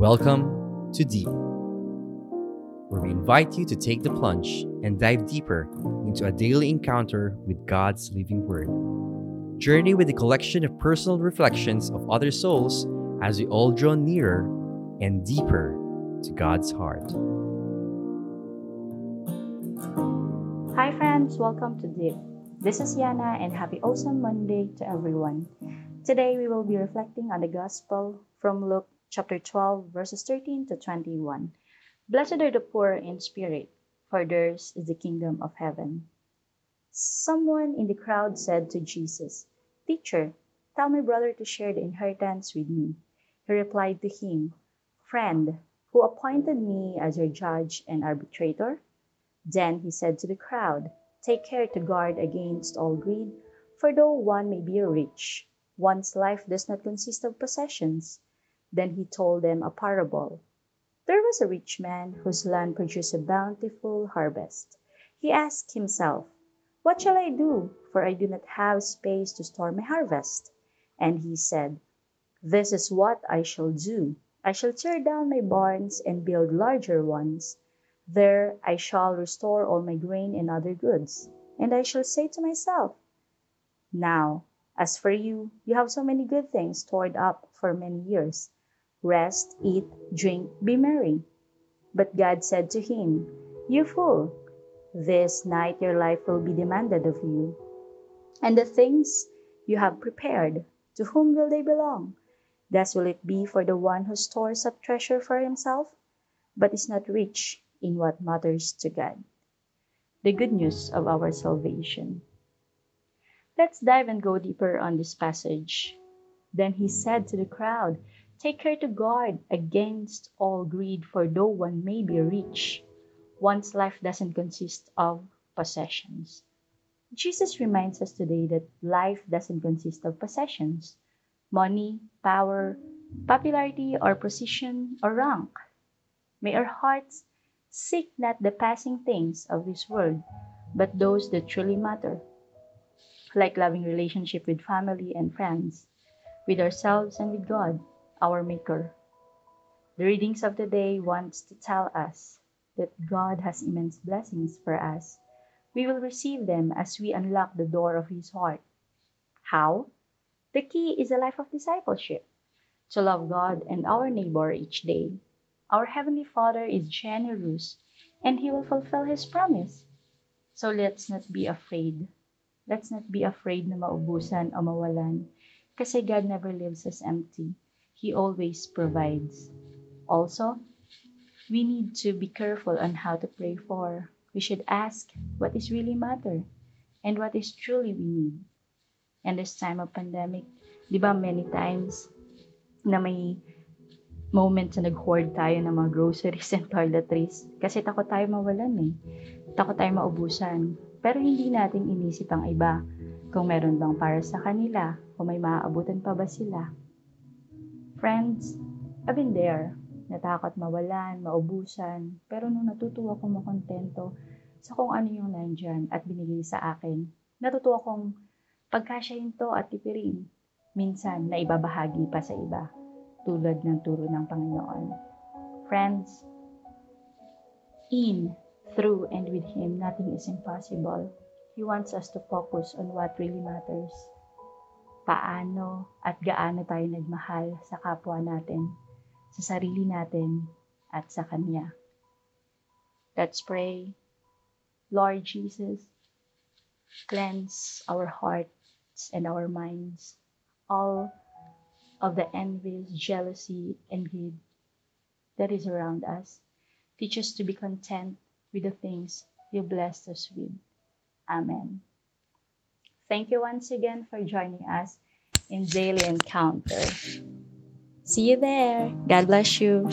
Welcome to Deep, where we invite you to take the plunge and dive deeper into a daily encounter with God's living Word. Journey with a collection of personal reflections of other souls as we all draw nearer and deeper to God's heart. Hi, friends, welcome to Deep. This is Yana, and happy awesome Monday to everyone. Today, we will be reflecting on the Gospel from Luke chapter 12, verses 13 to 21. Blessed are the poor in spirit, for theirs is the kingdom of heaven. Someone in the crowd said to Jesus, Teacher, tell my brother to share the inheritance with me. He replied to him, Friend, who appointed me as your judge and arbitrator? Then he said to the crowd, Take care to guard against all greed, for though one may be rich, one's life does not consist of possessions. Then he told them a parable. There was a rich man whose land produced a bountiful harvest. He asked himself, What shall I do? For I do not have space to store my harvest. And he said, This is what I shall do. I shall tear down my barns and build larger ones. There I shall restore all my grain and other goods. And I shall say to myself, Now, as for you, you have so many good things stored up for many years. Rest, eat, drink, be merry. But God said to him, You fool, this night your life will be demanded of you. And the things you have prepared, to whom will they belong? Thus will it be for the one who stores up treasure for himself, but is not rich in what matters to God. The good news of our salvation. Let's dive and go deeper on this passage. Then he said to the crowd, Take care to guard against all greed, for though one may be rich, one's life doesn't consist of possessions. Jesus reminds us today that life doesn't consist of possessions money, power, popularity, or position, or rank. May our hearts seek not the passing things of this world, but those that truly matter, like loving relationship with family and friends, with ourselves and with God, our Maker. The readings of the day wants to tell us that God has immense blessings for us. We will receive them as we unlock the door of His heart. How? The key is a life of discipleship, to love God and our neighbor each day. Our Heavenly Father is generous and He will fulfill His promise. So let's not be afraid. Let's not be afraid na maubusan o mawalan kasi God never leaves us empty. He always provides. Also, we need to be careful on how to pray for. We should ask what is really matter and what is truly we need. And this time of pandemic, di ba many times na may moment na nag-hoard tayo ng mga groceries and toiletries kasi takot tayo mawalan eh. Takot tayo maubusan. Pero hindi natin inisip ang iba kung meron bang para sa kanila, kung may maaabutan pa ba sila. Friends, I've been there. Natakot mawalan, maubusan, pero nung natutuwa akong makontento sa kung ano yung nandyan at binigay sa akin, natutuwa akong pagkasyahin to at tipirin. Minsan, na ibabahagi pa sa iba, tulad ng turo ng Panginoon. Friends, in, through, and with Him, nothing is impossible. He wants us to focus on what really matters paano at gaano tayo nagmahal sa kapwa natin, sa sarili natin, at sa Kanya. Let's pray. Lord Jesus, cleanse our hearts and our minds, all of the envy, jealousy, and greed that is around us. Teach us to be content with the things you blessed us with. Amen. Thank you once again for joining us in Daily Encounter. See you there. God bless you.